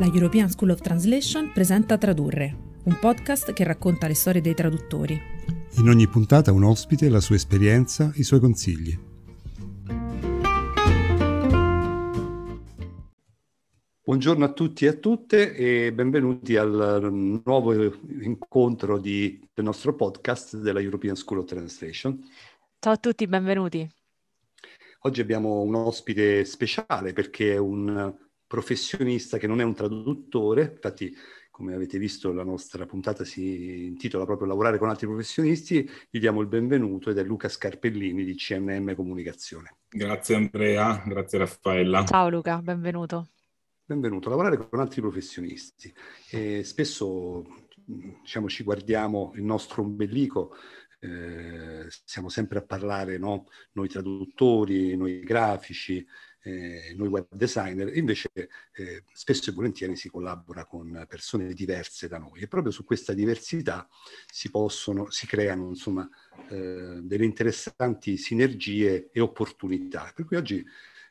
La European School of Translation presenta Tradurre, un podcast che racconta le storie dei traduttori. In ogni puntata un ospite, la sua esperienza, i suoi consigli. Buongiorno a tutti e a tutte e benvenuti al nuovo incontro di, del nostro podcast della European School of Translation. Ciao a tutti, benvenuti. Oggi abbiamo un ospite speciale perché è un professionista che non è un traduttore, infatti come avete visto la nostra puntata si intitola proprio Lavorare con altri professionisti, gli diamo il benvenuto ed è Luca Scarpellini di CNM Comunicazione. Grazie Andrea, grazie Raffaella. Ciao Luca, benvenuto. Benvenuto, lavorare con altri professionisti. E spesso diciamo, ci guardiamo il nostro ombelico eh, siamo sempre a parlare, no? noi traduttori, noi grafici, eh, noi web designer, invece eh, spesso e volentieri si collabora con persone diverse da noi e proprio su questa diversità si possono, si creano insomma eh, delle interessanti sinergie e opportunità. Per cui oggi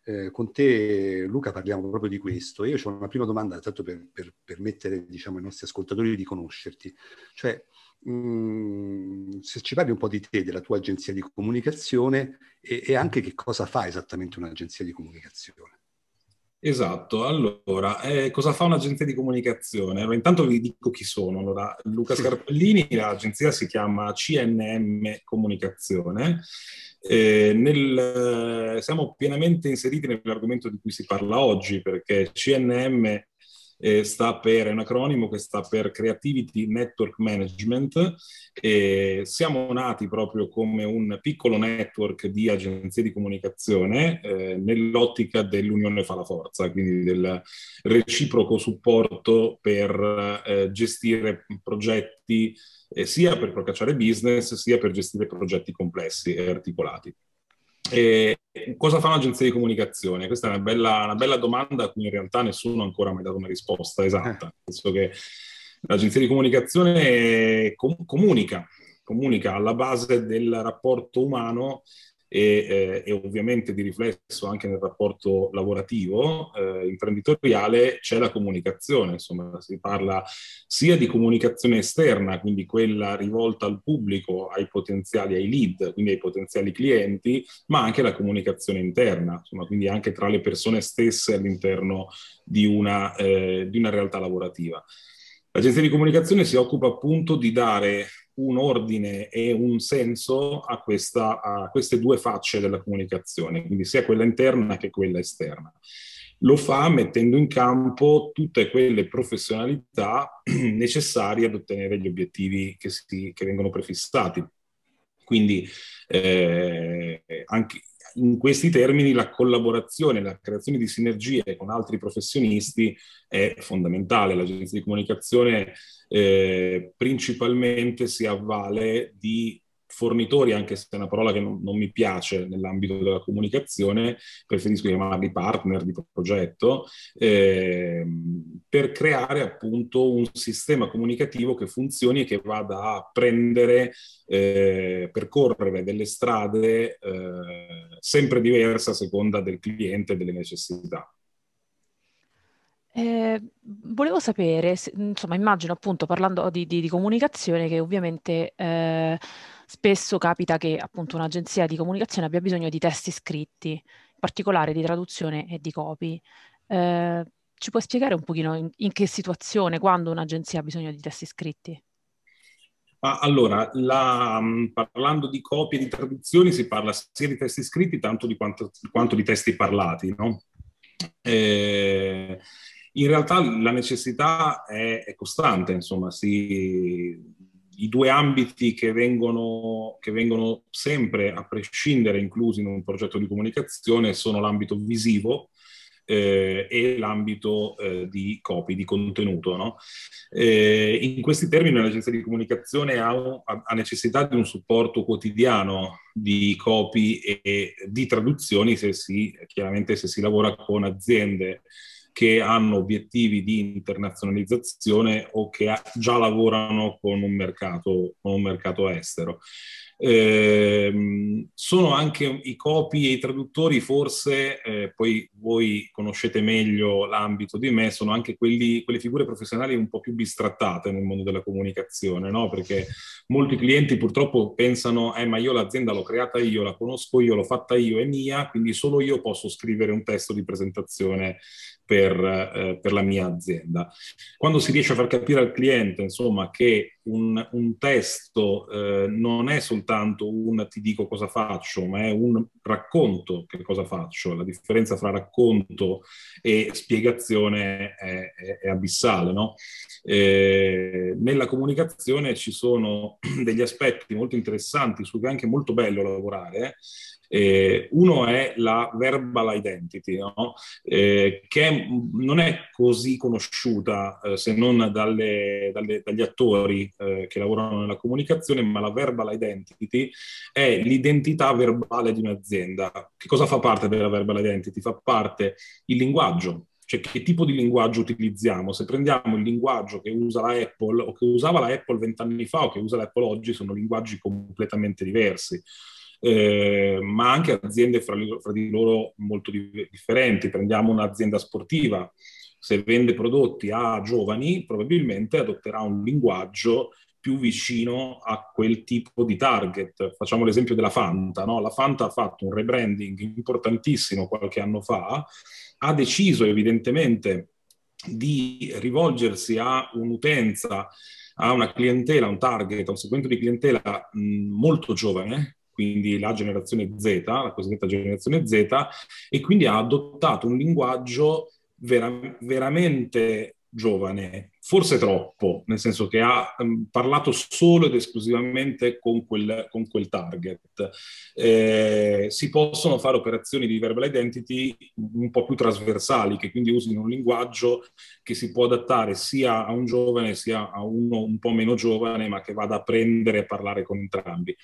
eh, con te Luca parliamo proprio di questo. Io ho una prima domanda, tanto per, per permettere diciamo, ai nostri ascoltatori di conoscerti. Cioè, mh, se ci parli un po' di te, della tua agenzia di comunicazione e, e anche che cosa fa esattamente un'agenzia di comunicazione. Esatto, allora, eh, cosa fa un'agenzia di comunicazione? Allora, intanto vi dico chi sono. Allora, Luca Scarpellini, l'agenzia si chiama CNM Comunicazione. Eh, nel, siamo pienamente inseriti nell'argomento di cui si parla oggi, perché CNM eh, sta per, è un acronimo che sta per Creativity Network Management. E siamo nati proprio come un piccolo network di agenzie di comunicazione eh, nell'ottica dell'unione fa la forza, quindi del reciproco supporto per eh, gestire progetti eh, sia per procacciare business sia per gestire progetti complessi e articolati. E cosa fa un'agenzia di comunicazione? Questa è una bella, una bella domanda a cui in realtà nessuno ha ancora mai dato una risposta esatta. Nel senso che l'agenzia di comunicazione com- comunica, comunica alla base del rapporto umano e, eh, e, ovviamente di riflesso anche nel rapporto lavorativo, eh, imprenditoriale, c'è la comunicazione, insomma si parla sia di comunicazione esterna, quindi quella rivolta al pubblico, ai potenziali, ai lead, quindi ai potenziali clienti, ma anche la comunicazione interna, insomma quindi anche tra le persone stesse all'interno di una, eh, di una realtà lavorativa. L'agenzia di comunicazione si occupa appunto di dare un ordine e un senso a, questa, a queste due facce della comunicazione, quindi sia quella interna che quella esterna. Lo fa mettendo in campo tutte quelle professionalità necessarie ad ottenere gli obiettivi che, si, che vengono prefissati. Quindi eh, anche in questi termini la collaborazione, la creazione di sinergie con altri professionisti è fondamentale. L'agenzia di comunicazione eh, principalmente si avvale di fornitori, anche se è una parola che non, non, mi piace nell'ambito della comunicazione, preferisco chiamarli partner di progetto, eh, per creare appunto un sistema comunicativo che funzioni e che vada a prendere, eh, percorrere delle strade eh, sempre diverse a seconda del cliente e delle necessità. Eh, volevo sapere, insomma, immagino appunto parlando di, di- di comunicazione che ovviamente eh, spesso capita che appunto un'agenzia di comunicazione abbia bisogno di testi scritti, in particolare di traduzione e di copy. Eh, ci puoi spiegare un pochino in, in che situazione, quando un'agenzia ha bisogno di testi scritti? Allora, la, parlando di copie e di traduzioni si parla sia di testi scritti tanto di quanto, quanto di testi parlati, no? Eh, in realtà la necessità è, è costante, insomma, si, i due ambiti che vengono, che vengono sempre, a prescindere, inclusi in un progetto di comunicazione sono l'ambito visivo, eh, e l'ambito eh, di copy, di contenuto. No? Eh, in questi termini l'agenzia di comunicazione ha, un, ha, necessità di un supporto quotidiano di copy e, di traduzioni se si, chiaramente se si lavora con aziende che hanno obiettivi di internazionalizzazione o che già lavorano con un mercato, con un mercato estero. Eh, sono anche i copi e i traduttori, forse, eh, poi voi conoscete meglio l'ambito di me, sono anche quelli, quelle figure professionali un po' più bistrattate nel mondo della comunicazione, no? perché molti clienti purtroppo pensano, eh ma io l'azienda l'ho creata io, la conosco io, l'ho fatta io, è mia, quindi solo io posso scrivere un testo di presentazione per, eh, per, la mia azienda. Quando si riesce a far capire al cliente, insomma, che un, un testo eh, non è soltanto un ti dico cosa faccio, ma è un racconto che cosa faccio, la differenza fra racconto e spiegazione è, è, è abissale, no? eh, nella comunicazione ci sono degli aspetti molto interessanti su cui è anche molto bello lavorare, eh, uno è la verbal identity, no? eh, che non è così conosciuta eh, se non dalle, dalle, dagli attori eh, che lavorano nella comunicazione, ma la verbal identity è l'identità verbale di un'azienda. Che cosa fa parte della verbal identity? Fa parte il linguaggio, cioè che tipo di linguaggio utilizziamo. Se prendiamo il linguaggio che usa la Apple o che usava la Apple vent'anni fa o che usa la Apple oggi, sono linguaggi completamente diversi eh, ma anche aziende fra, fra, di loro molto di, differenti. Prendiamo un'azienda sportiva, se vende prodotti a giovani, probabilmente adotterà un linguaggio più vicino a quel tipo di target. Facciamo l'esempio della Fanta. No? La Fanta ha fatto un rebranding importantissimo qualche anno fa, ha deciso evidentemente di rivolgersi a un'utenza, a una clientela, un target, a un segmento di clientela mh, molto giovane, quindi la generazione Z, la cosiddetta generazione Z, e quindi ha adottato un linguaggio vera- veramente giovane, forse troppo, nel senso che ha um, parlato solo ed esclusivamente con quel, con quel target. Eh, si possono fare operazioni di verbal identity un po' più trasversali, che quindi usino un linguaggio che si può adattare sia a un giovane sia a uno un po' meno giovane, ma che vada a prendere e parlare con entrambi.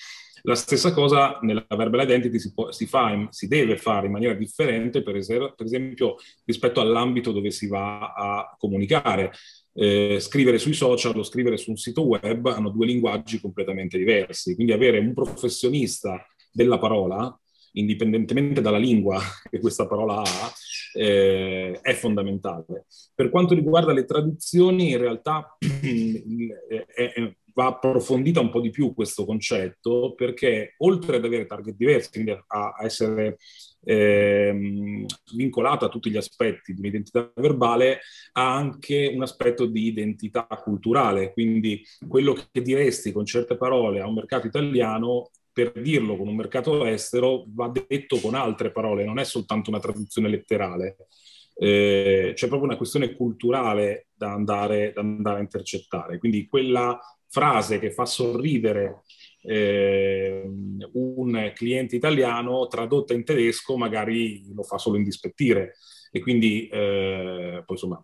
La stessa cosa nella verbal identity si, può, si, fa, si deve fare in maniera differente, per, esempio, per esempio rispetto all'ambito dove si va a comunicare. Eh, scrivere sui social o scrivere su un sito web hanno due linguaggi completamente diversi, quindi avere un professionista della parola, indipendentemente dalla lingua che questa parola ha, eh, è fondamentale. Per quanto riguarda le traduzioni, in realtà è, è, va approfondita un po' di più questo concetto perché oltre ad avere target diversi, quindi a, essere eh, vincolata a tutti gli aspetti di un'identità verbale, ha anche un aspetto di identità culturale, quindi quello che diresti con certe parole a un mercato italiano per dirlo con un mercato estero va detto con altre parole, non è soltanto una traduzione letterale. Eh, c'è proprio una questione culturale da andare, da andare a intercettare. Quindi quella frase che fa sorridere eh, un cliente italiano tradotta in tedesco magari lo fa solo indispettire e quindi eh, poi insomma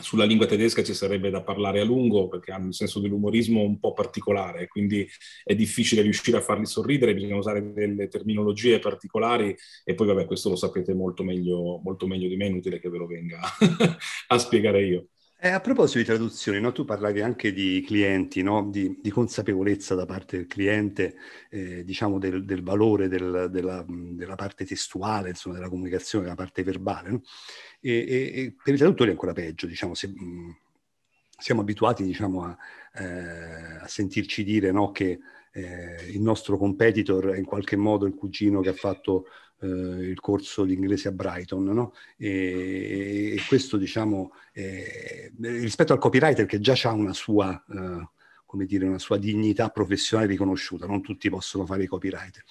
sulla lingua tedesca ci sarebbe da parlare a lungo perché hanno un senso dell'umorismo un po' particolare, quindi è difficile riuscire a farli sorridere, bisogna usare delle terminologie particolari e poi vabbè questo lo sapete molto meglio, molto meglio di me, inutile che ve lo venga a spiegare io. Eh, a proposito di traduzioni, no? tu parlavi anche di clienti, no? di, di, consapevolezza da parte del cliente, eh, diciamo del, del valore del, della, della, parte testuale, insomma, della comunicazione, della parte verbale. No? E, e, e, per i traduttori è ancora peggio, diciamo, se, mh, siamo abituati diciamo, a, eh, a, sentirci dire che eh, il nostro competitor è in qualche modo il cugino che ha fatto eh, il corso di inglese a Brighton, no? e, e, questo diciamo eh, rispetto al copywriter che già ha una sua, eh, come dire, una sua dignità professionale riconosciuta, non tutti possono fare i copywriter.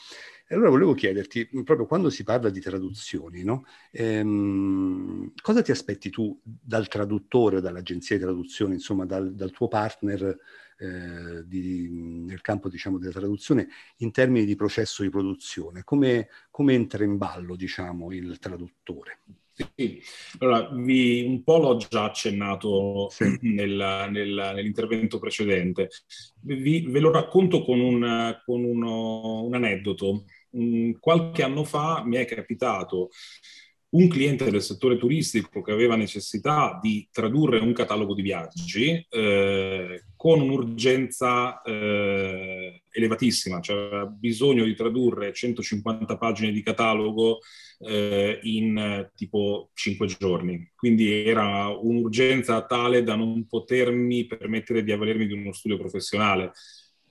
E allora volevo chiederti, proprio quando si parla di traduzioni, no? ehm, cosa ti aspetti tu dal traduttore, dall'agenzia di traduzione, insomma dal, dal tuo partner eh, di, nel campo diciamo, della traduzione in termini di processo di produzione? Come, come entra in ballo diciamo, il traduttore? Sì, allora vi, un po' l'ho già accennato sì. nel, nel, nell'intervento precedente. Vi, ve lo racconto con un, con uno, un aneddoto. qualche anno fa mi è capitato un cliente del settore turistico che aveva necessità di tradurre un catalogo di viaggi eh, con un'urgenza eh, elevatissima, cioè aveva bisogno di tradurre 150 pagine di catalogo eh, in tipo 5 giorni. Quindi era un'urgenza tale da non potermi permettere di avvalermi di uno studio professionale.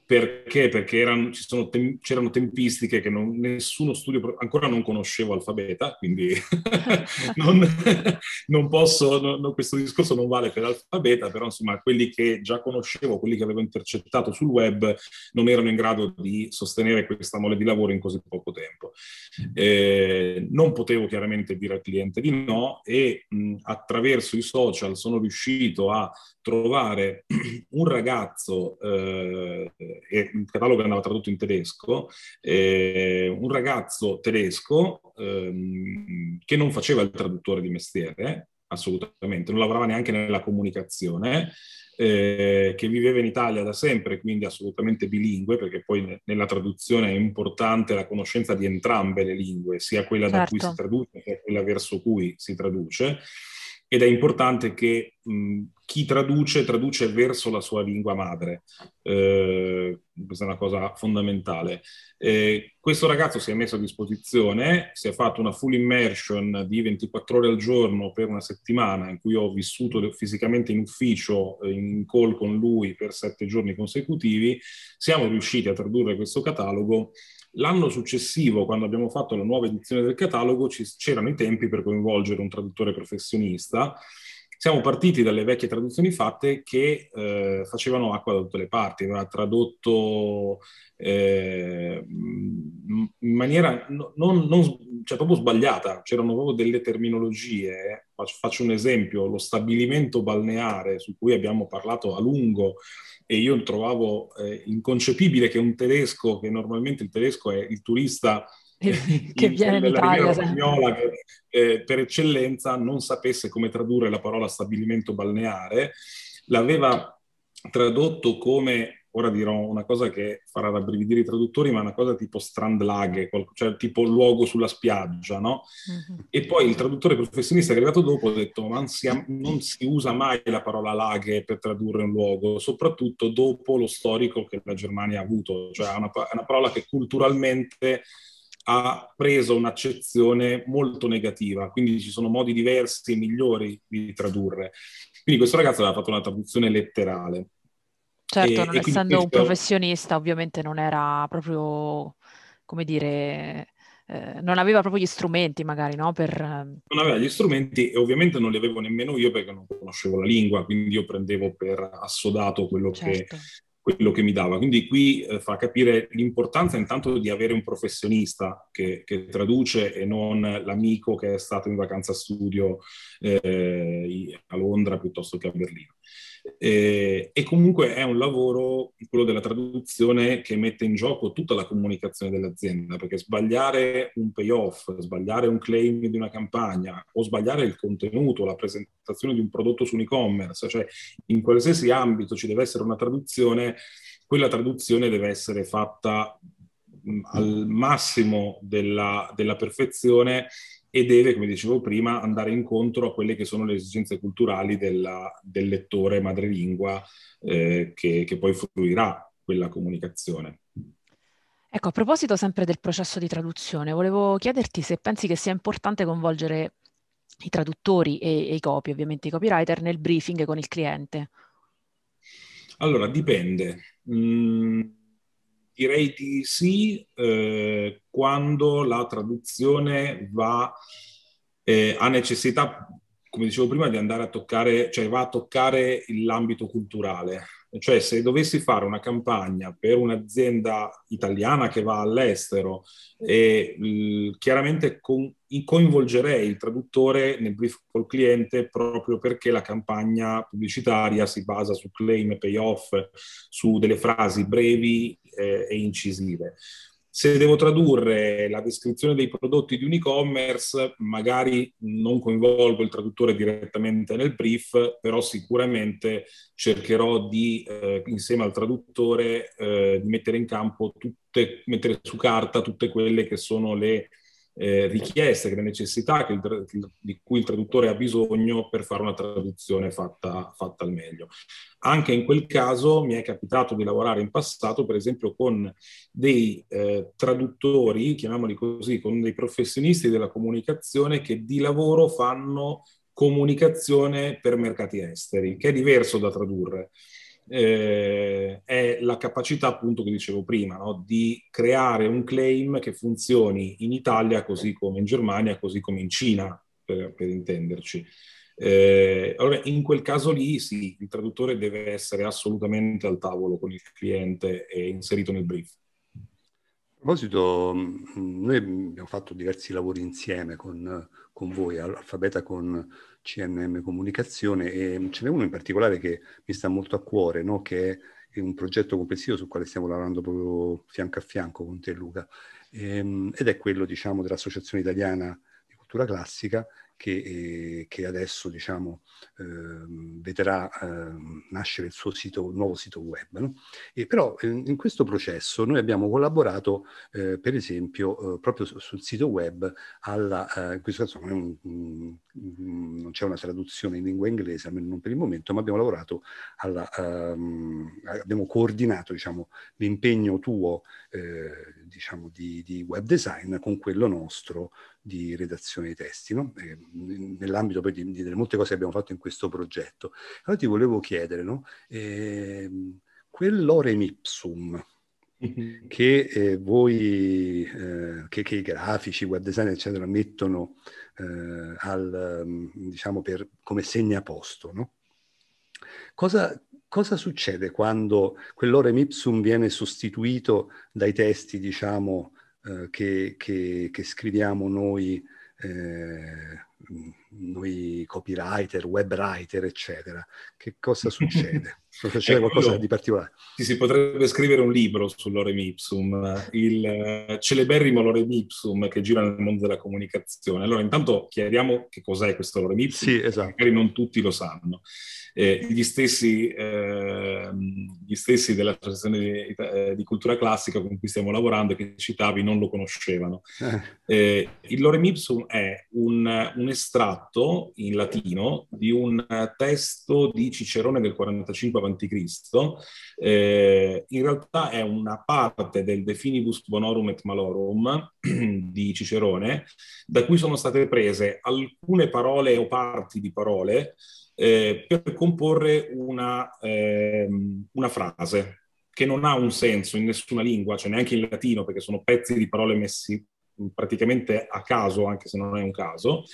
Perché? Perché erano, tem- c'erano tempistiche che non, nessuno studio, ancora non conoscevo Alfabeta, quindi non, non, posso, no, questo discorso non vale per Alfabeta, però insomma quelli che già conoscevo, quelli che avevo intercettato sul web, non erano in grado di sostenere questa mole di lavoro in così poco tempo. Eh, non potevo chiaramente dire al cliente di no e mh, attraverso i social sono riuscito a trovare un ragazzo, eh, il catalogo andava tradotto in tedesco, eh, un ragazzo tedesco ehm, che non faceva il traduttore di mestiere, assolutamente, non lavorava neanche nella comunicazione, eh, che viveva in Italia da sempre, quindi assolutamente bilingue, perché poi nella traduzione è importante la conoscenza di entrambe le lingue, sia quella certo. da cui si certo. traduce che quella verso cui si traduce ed è importante che mh, chi traduce traduce verso la sua lingua madre. Eh, questa è una cosa fondamentale. Eh, questo ragazzo si è messo a disposizione, si è fatto una full immersion di 24 ore al giorno per una settimana in cui ho vissuto fisicamente in ufficio, eh, in call con lui per sette giorni consecutivi. Siamo riusciti a tradurre questo catalogo L'anno successivo, quando abbiamo fatto la nuova edizione del catalogo, c'erano i tempi per coinvolgere un traduttore professionista. Siamo partiti dalle vecchie traduzioni fatte che eh, facevano acqua da tutte le parti, aveva tradotto eh, in maniera non, non, cioè proprio sbagliata, c'erano proprio delle terminologie. Faccio un esempio, lo stabilimento balneare su cui abbiamo parlato a lungo e io trovavo eh, inconcepibile che un tedesco, che normalmente il tedesco è il turista che viene in Italia spagnola, che eh, per eccellenza non sapesse come tradurre la parola stabilimento balneare, l'aveva tradotto come ora dirò una cosa che farà rabbrividire i traduttori, ma una cosa tipo strandlaghe, cioè tipo luogo sulla spiaggia, no? Uh-huh. E poi il traduttore professionista che è arrivato dopo ha detto, ma non si, non si usa mai la parola laghe per tradurre un luogo, soprattutto dopo lo storico che la Germania ha avuto, cioè è una, è una parola che culturalmente ha preso un'accezione molto negativa, quindi ci sono modi diversi e migliori di tradurre. Quindi questo ragazzo aveva fatto una traduzione letterale. Certo, e, non e essendo questo... un professionista, ovviamente non era proprio, come dire, eh, non aveva proprio gli strumenti magari, no? Per... Non aveva gli strumenti e ovviamente non li avevo nemmeno io perché non conoscevo la lingua, quindi io prendevo per assodato quello, certo. che, quello che mi dava. Quindi qui eh, fa capire l'importanza intanto di avere un professionista che, che, traduce e non l'amico che è stato in vacanza studio eh, a Londra piuttosto che a Berlino. Eh, e comunque è un lavoro, quello della traduzione, che mette in gioco tutta la comunicazione dell'azienda, perché sbagliare un payoff, sbagliare un claim di una campagna o sbagliare il contenuto, la presentazione di un prodotto su un e-commerce, cioè in qualsiasi ambito ci deve essere una traduzione, quella traduzione deve essere fatta al massimo della, della perfezione e deve, come dicevo prima, andare incontro a quelle che sono le esigenze culturali della, del lettore madrelingua eh, che, che poi fruirà quella comunicazione. Ecco, a proposito sempre del processo di traduzione, volevo chiederti se pensi che sia importante coinvolgere i traduttori e, e i copy, ovviamente i copywriter, nel briefing con il cliente. Allora, dipende. Mm, direi di sì eh, quando la traduzione va, eh, ha necessità, come dicevo prima, di andare a toccare, cioè va a toccare l'ambito culturale. Cioè se dovessi fare una campagna per un'azienda italiana che va all'estero e l, chiaramente con, coinvolgerei il traduttore nel brief col cliente proprio perché la campagna pubblicitaria si basa su claim e payoff, su delle frasi brevi eh, e incisive. Se devo tradurre la descrizione dei prodotti di un e-commerce, magari non coinvolgo il traduttore direttamente nel brief, però sicuramente cercherò di, eh, insieme al traduttore, eh, di mettere in campo tutte, mettere su carta tutte quelle che sono le eh, richieste, che le necessità che il, di cui il traduttore ha bisogno per fare una traduzione fatta, fatta, al meglio. Anche in quel caso mi è capitato di lavorare in passato, per esempio, con dei eh, traduttori, chiamiamoli così, con dei professionisti della comunicazione che di lavoro fanno comunicazione per mercati esteri, che è diverso da tradurre eh, è la capacità, appunto, che dicevo prima, no? di creare un claim che funzioni in Italia così come in Germania, così come in Cina, per, per intenderci. Eh, allora, in quel caso lì, sì, il traduttore deve essere assolutamente al tavolo con il cliente e inserito nel brief. A proposito, noi abbiamo fatto diversi lavori insieme con, con voi, Alfabeta con CNM Comunicazione e ce n'è uno in particolare che mi sta molto a cuore, no? che è un progetto complessivo sul quale stiamo lavorando proprio fianco a fianco con te Luca, ehm, ed è quello diciamo, dell'Associazione Italiana di Cultura Classica che, eh, che adesso diciamo, eh, vedrà eh, nascere il suo sito, nuovo sito web. No? E però in questo processo noi abbiamo collaborato eh, per esempio eh, proprio sul sito web alla, eh, in questo caso non, un, non, c'è una traduzione in lingua inglese, almeno non per il momento, ma abbiamo lavorato alla, um, abbiamo coordinato diciamo, l'impegno tuo diciamo, di, di web design con quello nostro di redazione dei testi, no? eh, nell'ambito poi di, di, delle molte cose che abbiamo fatto in questo progetto. Allora ti volevo chiedere, no? eh, quell'orem ipsum. Che eh, voi, eh, che, che, i grafici, web designer, eccetera, mettono eh, al, mm, diciamo per, come segnaposto, no? Cosa, cosa succede quando quell'orem ipsum viene sostituito dai testi, diciamo, eh, che, che, che, scriviamo noi, eh, noi copywriter, web writer, eccetera. Che cosa succede? Succede qualcosa ecco, di particolare? Sì, si potrebbe scrivere un libro sull'orem ipsum, il celeberrimo lorem ipsum che gira nel mondo della comunicazione. Allora, intanto chiariamo che cos'è questo lorem ipsum, sì, esatto. magari non tutti lo sanno eh, gli, stessi, eh, gli, stessi, dell'Associazione di, eh, di, Cultura Classica con cui stiamo lavorando e che citavi non lo conoscevano. Eh. Eh, il Lorem Ipsum è un, un, estratto in latino di un testo di Cicerone del 45 a.C., eh, in realtà è una parte del De Finibus Bonorum et Malorum di Cicerone, da cui sono state prese alcune parole o parti di parole eh, per comporre una, eh, una frase che non ha un senso in nessuna lingua, cioè neanche in latino, perché sono pezzi di parole messi praticamente a caso, anche se non è un caso,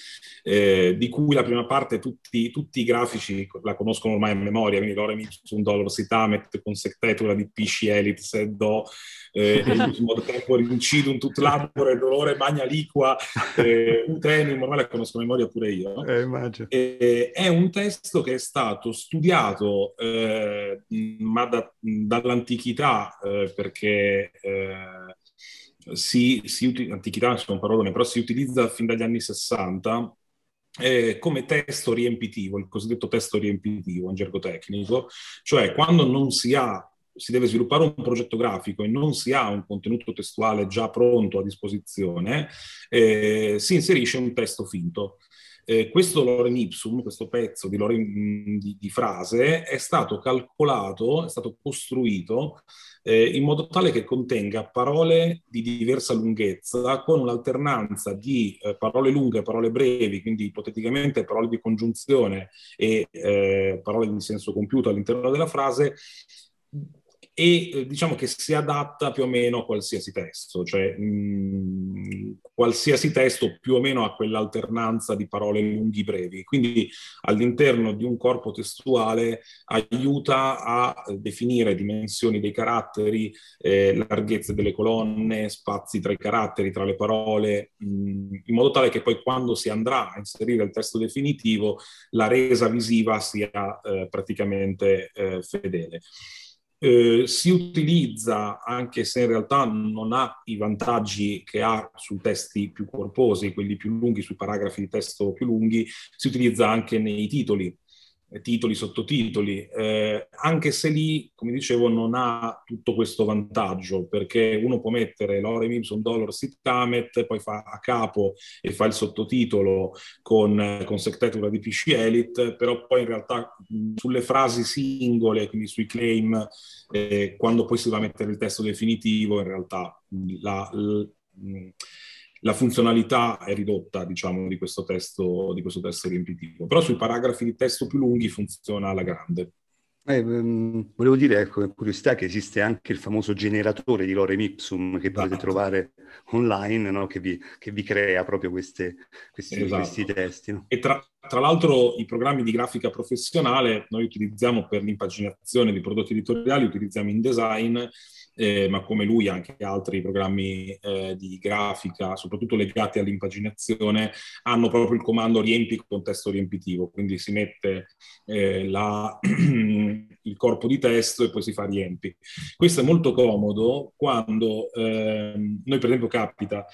eh, di cui la prima parte tutti, tutti, i grafici la conoscono ormai a memoria, quindi lorem ipsum dolor sitamet, consectetura di pisci elipse do, eh, l'ultimo tempo incidum tut labore, dolore magna liqua, eh, utrenium, ormai la conosco a memoria pure io. Eh, è un testo che è stato studiato eh, ma da, dall'antichità eh, perché eh, si, si antichità sono parolone, però si utilizza fin dagli anni 60 eh, come testo riempitivo, il cosiddetto testo riempitivo in gergo tecnico, cioè quando non si ha si deve sviluppare un progetto grafico e non si ha un contenuto testuale già pronto a disposizione, eh, si inserisce un testo finto. Eh, questo lorem ipsum, questo pezzo di, lorem, di, di, frase, è stato calcolato, è stato costruito eh, in modo tale che contenga parole di diversa lunghezza con un'alternanza di eh, parole lunghe e parole brevi, quindi ipoteticamente parole di congiunzione e eh, parole di senso compiuto all'interno della frase e eh, diciamo che si adatta più o meno a qualsiasi testo, cioè mh, qualsiasi testo più o meno ha quell'alternanza di parole lunghi brevi, quindi all'interno di un corpo testuale aiuta a definire dimensioni dei caratteri, eh, larghezze delle colonne, spazi tra i caratteri, tra le parole, mh, in modo tale che poi quando si andrà a inserire il testo definitivo la resa visiva sia eh, praticamente eh, fedele. Eh, si utilizza, anche se in realtà non ha i vantaggi che ha su testi più corposi, quelli più lunghi, sui paragrafi di testo più lunghi, si utilizza anche nei titoli. Titoli, sottotitoli, eh, anche se lì, come dicevo, non ha tutto questo vantaggio, perché uno può mettere Lorem Ipsum Dolor Sit Tamet, poi fa a capo e fa il sottotitolo con, con Sectetura di PC Elite, però poi in realtà sulle frasi singole, quindi sui claim, eh, quando poi si va a mettere il testo definitivo, in realtà la, la la funzionalità è ridotta, diciamo, di questo testo, di questo testo riempitivo. Però sui paragrafi di testo più lunghi funziona alla grande. Eh, ehm, volevo dire, ecco, curiosità, che esiste anche il famoso generatore di lorem ipsum che potete esatto. trovare online, no? che, vi, che, vi, crea proprio queste, questi, esatto. questi, testi. No? E tra, tra, l'altro i programmi di grafica professionale noi utilizziamo per l'impaginazione di prodotti editoriali, utilizziamo InDesign, eh, ma come lui anche altri programmi eh, di grafica, soprattutto legati all'impaginazione, hanno proprio il comando riempi con testo riempitivo, quindi si mette eh, la, il corpo di testo e poi si fa riempi. Questo è molto comodo quando ehm, noi per esempio capita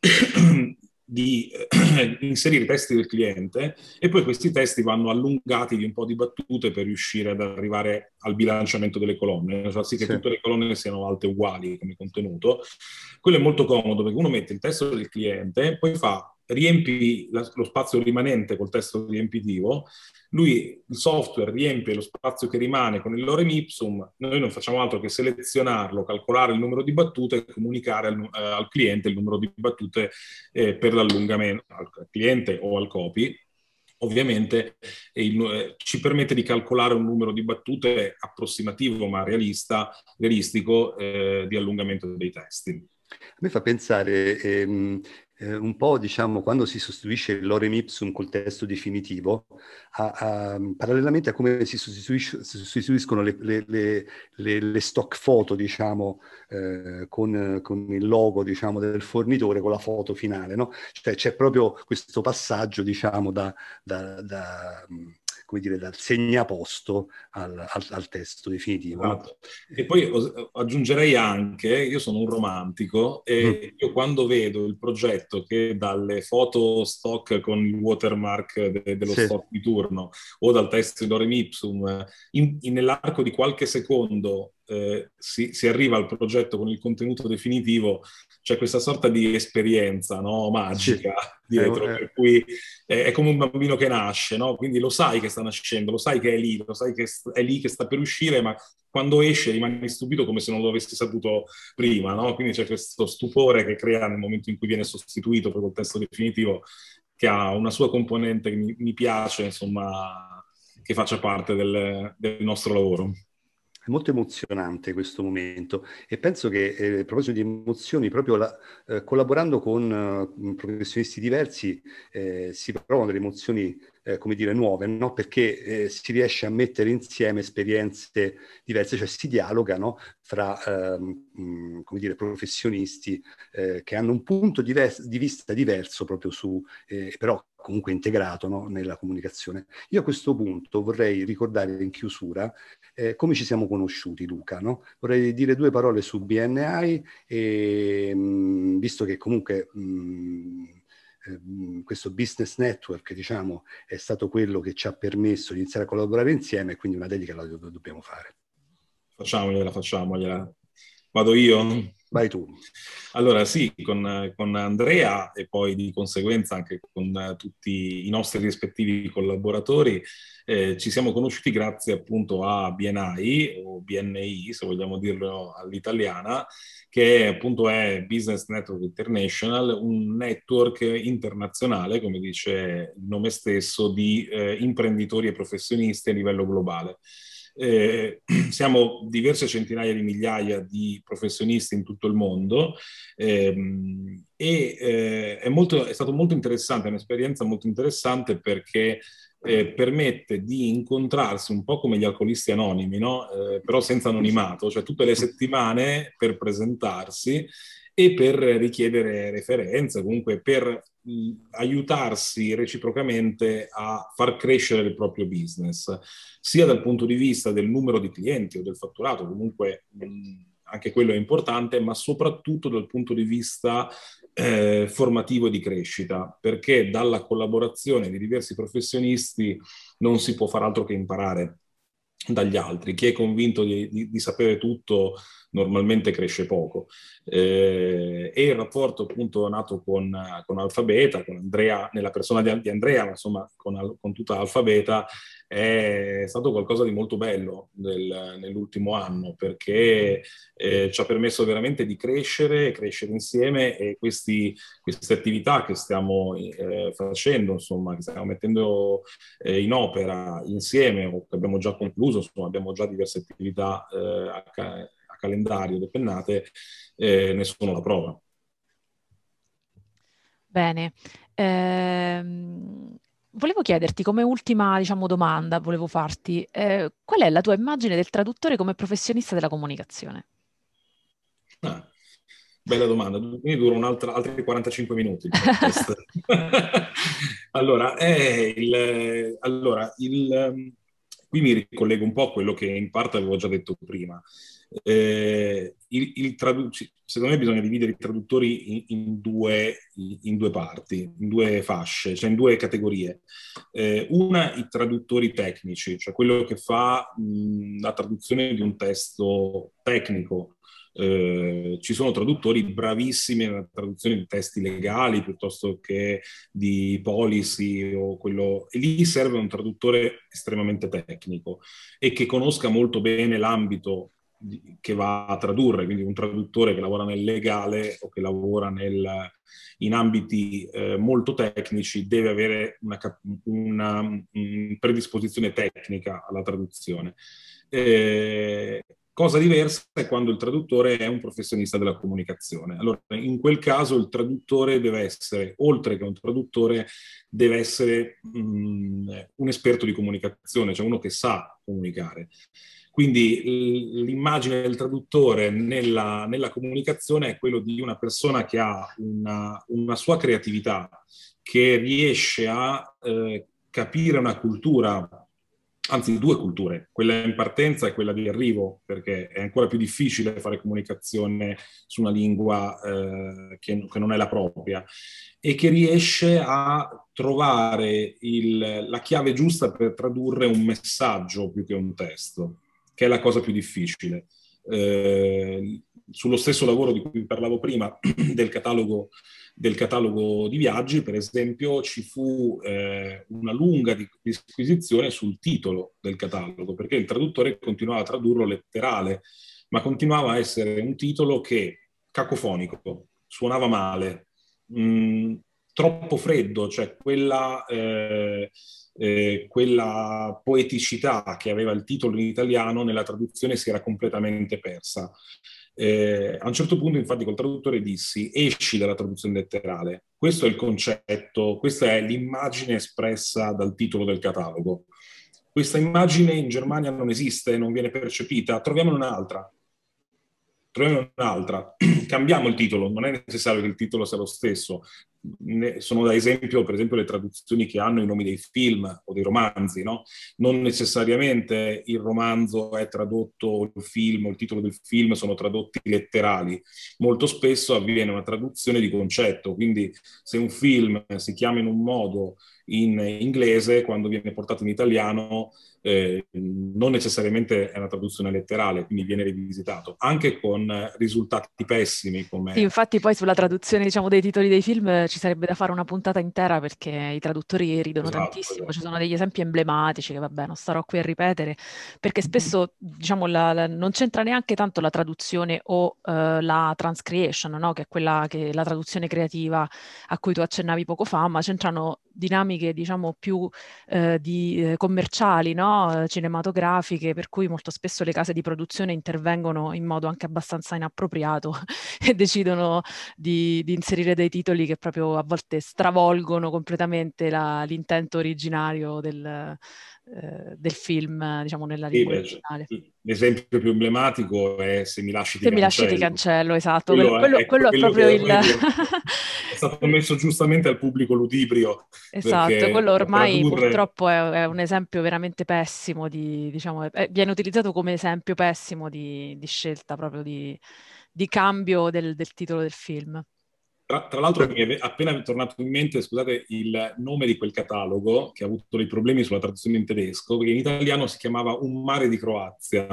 di eh, inserire i testi del cliente e poi questi testi vanno allungati di un po' di battute per riuscire ad arrivare al bilanciamento delle colonne, cioè sì che sì. tutte le colonne siano alte uguali come contenuto. Quello è molto comodo perché uno mette il testo del cliente, poi fa riempi lo spazio rimanente col testo riempitivo, lui, il software, riempie lo spazio che rimane con il lorem ipsum, noi non facciamo altro che selezionarlo, calcolare il numero di battute e comunicare al, eh, al cliente il numero di battute eh, per l'allungamento, al cliente o al copy. Ovviamente il, eh, ci permette di calcolare un numero di battute approssimativo ma realista, realistico eh, di allungamento dei testi. A me fa pensare, ehm, eh, un po', diciamo, quando si sostituisce lorem ipsum col testo definitivo, a, a, parallelamente a come si sostituiscono le, le, le, le, stock foto, diciamo, eh, con, con, il logo, diciamo, del fornitore, con la foto finale, no? Cioè c'è proprio questo passaggio, diciamo, da, da, da come dire, dal segnaposto al, al, al testo definitivo. Esatto. E poi aggiungerei anche, io sono un romantico e mm. io quando vedo il progetto che dalle foto stock con il watermark de, dello sì. stock di turno o dal testo di Lorem Ipsum, in, in, nell'arco di qualche secondo eh, si, si, arriva al progetto con il contenuto definitivo, c'è questa sorta di esperienza no? magica sì. dietro, eh, per cui è, è, come un bambino che nasce, no? quindi lo sai che sta nascendo, lo sai che è lì, lo sai che è lì che sta per uscire, ma quando esce rimani stupito come se non lo avessi saputo prima, no? quindi c'è questo stupore che crea nel momento in cui viene sostituito per il testo definitivo, che ha una sua componente che mi, mi piace, insomma, che faccia parte del, del nostro lavoro. È molto emozionante questo momento e penso che eh, a proposito di emozioni, proprio la, eh, collaborando con eh, professionisti diversi eh, si provano delle emozioni, eh, come dire, nuove, no? perché eh, si riesce a mettere insieme esperienze diverse, cioè si dialogano fra, ehm, come dire, professionisti che hanno un punto di, di vista diverso proprio su, però comunque integrato no? nella comunicazione. Io a questo punto vorrei ricordare in chiusura eh, come ci siamo conosciuti, Luca. No? Vorrei dire due parole su BNI, e, mh, mm, visto che comunque mh, mm, eh, questo business network diciamo, è stato quello che ci ha permesso di iniziare a collaborare insieme, quindi una dedica la do- dobbiamo fare. Facciamogliela, facciamogliela. Vado io? Vai tu. Allora sì, con, con, Andrea e poi di conseguenza anche con tutti i nostri rispettivi collaboratori eh, ci siamo conosciuti grazie appunto a BNI o BNI se vogliamo dirlo all'italiana che appunto è Business Network International, un network internazionale, come dice il nome stesso, di eh, imprenditori e professionisti a livello globale. Eh, siamo diverse centinaia di migliaia di professionisti in tutto il mondo ehm, e eh, è, molto, è stato molto interessante, è un'esperienza molto interessante perché eh, permette di incontrarsi un po' come gli alcolisti anonimi, no? eh, però senza anonimato, cioè tutte le settimane per presentarsi e per richiedere referenze, comunque per aiutarsi reciprocamente a far crescere il proprio business, sia dal punto di vista del numero di clienti o del fatturato, comunque anche quello è importante, ma soprattutto dal punto di vista eh, formativo e di crescita, perché dalla collaborazione di diversi professionisti non si può fare altro che imparare dagli altri. Chi è convinto di, di, di sapere tutto normalmente cresce poco. Eh, e il rapporto appunto nato con, con Alfabeta, con Andrea, nella persona di, di Andrea, ma insomma con, con tutta Alfabeta, è stato qualcosa di molto bello del, nell'ultimo anno perché eh, ci ha permesso veramente di crescere, crescere insieme e questi, queste attività che stiamo eh, facendo, insomma, che stiamo mettendo eh, in opera insieme o che abbiamo già concluso, insomma, abbiamo già diverse attività eh, a, a, calendario depennate, eh, ne sono la prova. Bene. Ehm, Volevo chiederti come ultima, diciamo, domanda, volevo farti, eh, qual è la tua immagine del traduttore come professionista della comunicazione? Ah, bella domanda, quindi dura altri 45 minuti. allora, il, allora il, qui mi ricollego un po' a quello che in parte avevo già detto prima. Eh, il, il tradu- secondo me bisogna dividere i traduttori in, in, due, in, due, parti, in due fasce, cioè in due categorie. Eh, una, i traduttori tecnici, cioè quello che fa mh, la traduzione di un testo tecnico. Eh, ci sono traduttori bravissimi nella traduzione di testi legali piuttosto che di policy o quello e lì serve un traduttore estremamente tecnico e che conosca molto bene l'ambito che va a tradurre, quindi un traduttore che lavora nel legale o che lavora nel, in ambiti eh, molto tecnici deve avere una, una, una, predisposizione tecnica alla traduzione. Eh, cosa diversa è quando il traduttore è un professionista della comunicazione. Allora, in quel caso il traduttore deve essere, oltre che un traduttore, deve essere mh, un esperto di comunicazione, cioè uno che sa comunicare. Quindi l'immagine del traduttore nella, nella, comunicazione è quello di una persona che ha una, una sua creatività, che riesce a eh, capire una cultura, anzi due culture, quella in partenza e quella di arrivo, perché è ancora più difficile fare comunicazione su una lingua eh, che, che, non è la propria, e che riesce a trovare il, la chiave giusta per tradurre un messaggio più che un testo che è la cosa più difficile. Eh, sullo stesso lavoro di cui parlavo prima, del catalogo, del catalogo di viaggi, per esempio, ci fu eh, una lunga disquisizione sul titolo del catalogo, perché il traduttore continuava a tradurlo letterale, ma continuava a essere un titolo che cacofonico, suonava male, mh, mm, troppo freddo, cioè quella... Eh, eh, quella poeticità che aveva il titolo in italiano nella traduzione si era completamente persa. Eh, a un certo punto, infatti, col traduttore dissi: esci dalla traduzione letterale. Questo è il concetto, questa è l'immagine espressa dal titolo del catalogo. Questa immagine in Germania non esiste, non viene percepita, troviamo un'altra. Troviamo un'altra, cambiamo il titolo, non è necessario che il titolo sia lo stesso, sono da esempio, per esempio, le traduzioni che hanno i nomi dei film o dei romanzi, no? Non necessariamente il romanzo è tradotto, il film o il titolo del film sono tradotti letterali. Molto spesso avviene una traduzione di concetto, quindi se un film si chiama in un modo in inglese, quando viene portato in italiano eh, non necessariamente è una traduzione letterale, quindi viene rivisitato, anche con risultati pessimi. Come... Sì, infatti poi sulla traduzione diciamo, dei titoli dei film eh, ci sarebbe da fare una puntata intera perché i traduttori ridono esatto, tantissimo, esatto. ci sono degli esempi emblematici che vabbè non starò qui a ripetere, perché spesso diciamo, la, la, non c'entra neanche tanto la traduzione o uh, la transcreation, no? che è quella che la traduzione creativa a cui tu accennavi poco fa, ma c'entrano dinamiche diciamo più eh, di, eh, commerciali, no? cinematografiche, per cui molto spesso le case di produzione intervengono in modo anche abbastanza inappropriato e decidono di, di, inserire dei titoli che proprio a volte stravolgono completamente la, l'intento originario del, eh, del film, diciamo, nella lingua sì, originale. L'esempio più emblematico è Se mi lasci ti Se cancello. mi lasci ti cancello, esatto. Quello, quello, è, quello, quello è proprio il... è stato messo giustamente al pubblico ludibrio. Esatto, quello ormai tradurre... purtroppo è, è, un esempio veramente pessimo di, diciamo, viene utilizzato come esempio pessimo di, di scelta proprio di, di cambio del, del titolo del film. Tra, tra, l'altro mi è appena tornato in mente, scusate, il nome di quel catalogo che ha avuto dei problemi sulla traduzione in tedesco, perché in italiano si chiamava Un mare di Croazia.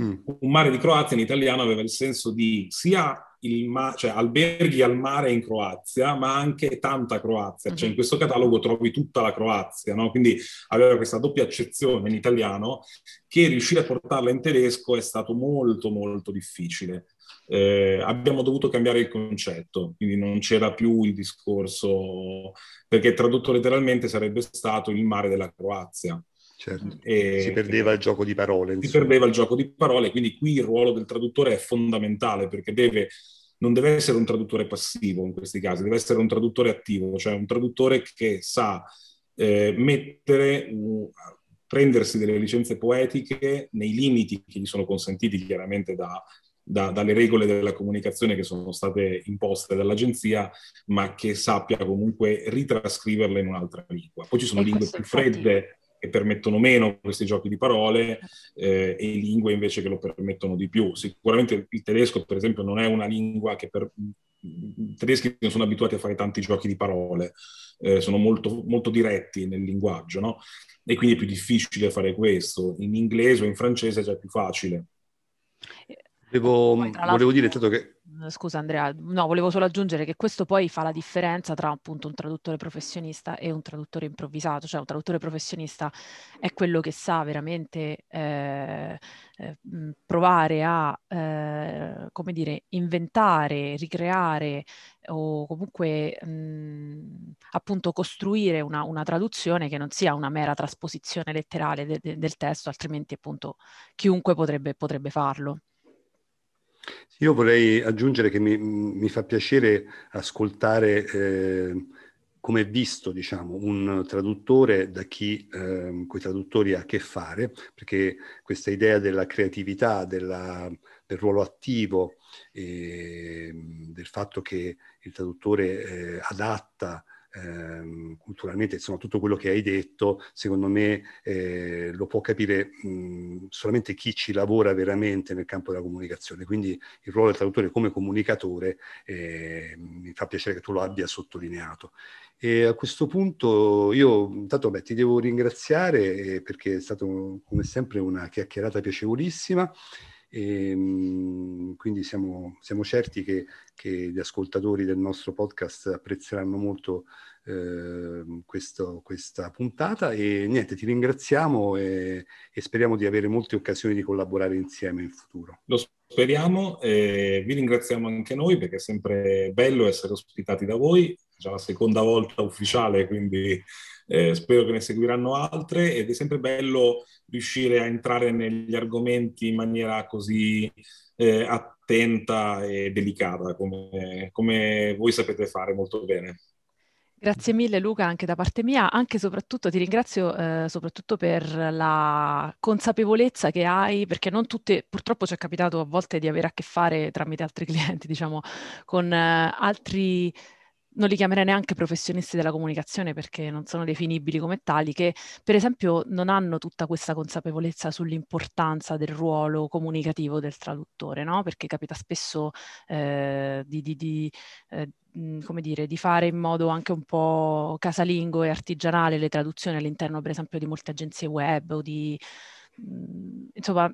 Mm. Un mare di Croazia in italiano aveva il senso di sia ma- cioè, alberghi al mare in Croazia, ma anche tanta Croazia. Cioè, in mhm. questo catalogo trovi tutta la Croazia, no? Quindi aveva questa doppia accezione in italiano che riuscire a portarla in tedesco è stato molto, molto difficile. Eh, abbiamo dovuto cambiare il concetto, quindi non c'era più il discorso, perché tradotto letteralmente sarebbe stato il mare della Croazia. Certo. E, si perdeva il gioco di parole. Insomma. Si perdeva il gioco di parole, quindi qui il ruolo del traduttore è fondamentale perché deve, non deve essere un traduttore passivo in questi casi, deve essere un traduttore attivo, cioè un traduttore che sa eh, mettere, uh, prendersi delle licenze poetiche nei limiti che gli sono consentiti chiaramente da, da, dalle regole della comunicazione che sono state imposte dall'agenzia, ma che sappia comunque ritrascriverle in un'altra lingua. Poi ci sono e lingue più fredde che permettono meno questi giochi di parole eh, e lingue invece che lo permettono di più. Sicuramente il tedesco, per esempio, non è una lingua che per i tedeschi non sono abituati a fare tanti giochi di parole, eh, sono molto, molto, diretti nel linguaggio, no? E quindi è più difficile fare questo. In inglese o in francese è già più facile. Volevo, volevo dire tanto che Scusa Andrea, no, volevo solo aggiungere che questo poi fa la differenza tra appunto un traduttore professionista e un traduttore improvvisato, cioè un traduttore professionista è quello che sa veramente eh, eh, provare a, eh, come dire, inventare, ricreare o comunque mh, appunto costruire una, una, traduzione che non sia una mera trasposizione letterale de- de- del testo, altrimenti appunto chiunque potrebbe, potrebbe farlo. Io vorrei aggiungere che mi, mi fa piacere ascoltare eh, come visto diciamo, un traduttore da chi eh, con i traduttori ha a che fare, perché questa idea della creatività, della, del ruolo attivo, eh, del fatto che il traduttore eh, adatta eh, culturalmente, insomma, tutto quello che hai detto, secondo me eh, lo può capire mh, solamente chi ci lavora veramente nel campo della comunicazione. Quindi il ruolo del traduttore come comunicatore eh, mi fa piacere che tu lo abbia sottolineato. E a questo punto io intanto beh, ti devo ringraziare eh, perché è stata come sempre una chiacchierata piacevolissima. E, ehm, quindi siamo, siamo certi che, che, gli ascoltatori del nostro podcast apprezzeranno molto eh, questo, questa puntata e niente, ti ringraziamo e, e, speriamo di avere molte occasioni di collaborare insieme in futuro. Lo speriamo e vi ringraziamo anche noi perché è sempre bello essere ospitati da voi, già la seconda volta ufficiale, quindi eh, spero che ne seguiranno altre ed è sempre bello riuscire a entrare negli argomenti in maniera così eh, attenta e delicata, come, come voi sapete fare molto bene. Grazie mille Luca anche da parte mia, anche e soprattutto ti ringrazio eh, soprattutto per la consapevolezza che hai, perché non tutte, purtroppo ci è capitato a volte di avere a che fare tramite altri clienti, diciamo, con eh, altri non li chiamerei neanche professionisti della comunicazione perché non sono definibili come tali, che per esempio non hanno tutta questa consapevolezza sull'importanza del ruolo comunicativo del traduttore, no? Perché capita spesso eh, di, di, di eh, come dire, di fare in modo anche un po' casalingo e artigianale le traduzioni all'interno, per esempio, di molte agenzie web o di insomma,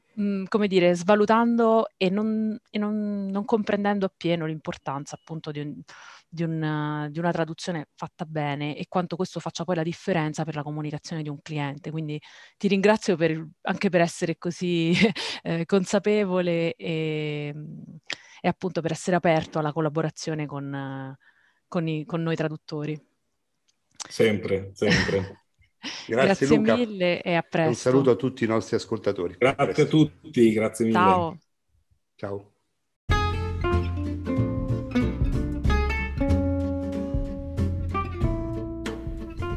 come dire, svalutando e, non, e non, non comprendendo appieno l'importanza appunto di un, di, un, di, una traduzione fatta bene e quanto questo faccia poi la differenza per la comunicazione di un cliente. Quindi ti ringrazio per, anche per essere così eh, consapevole e, e, appunto per essere aperto alla collaborazione con, con, i, con noi traduttori. Sempre, sempre. Grazie, grazie Luca. mille e a presto. Un saluto a tutti i nostri ascoltatori. Grazie a, a tutti, grazie mille. Ciao. Ciao.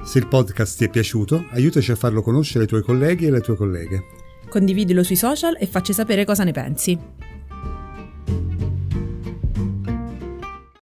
Se il podcast ti è piaciuto, aiutaci a farlo conoscere ai tuoi colleghi e alle tue colleghe. Condividilo sui social e facci sapere cosa ne pensi.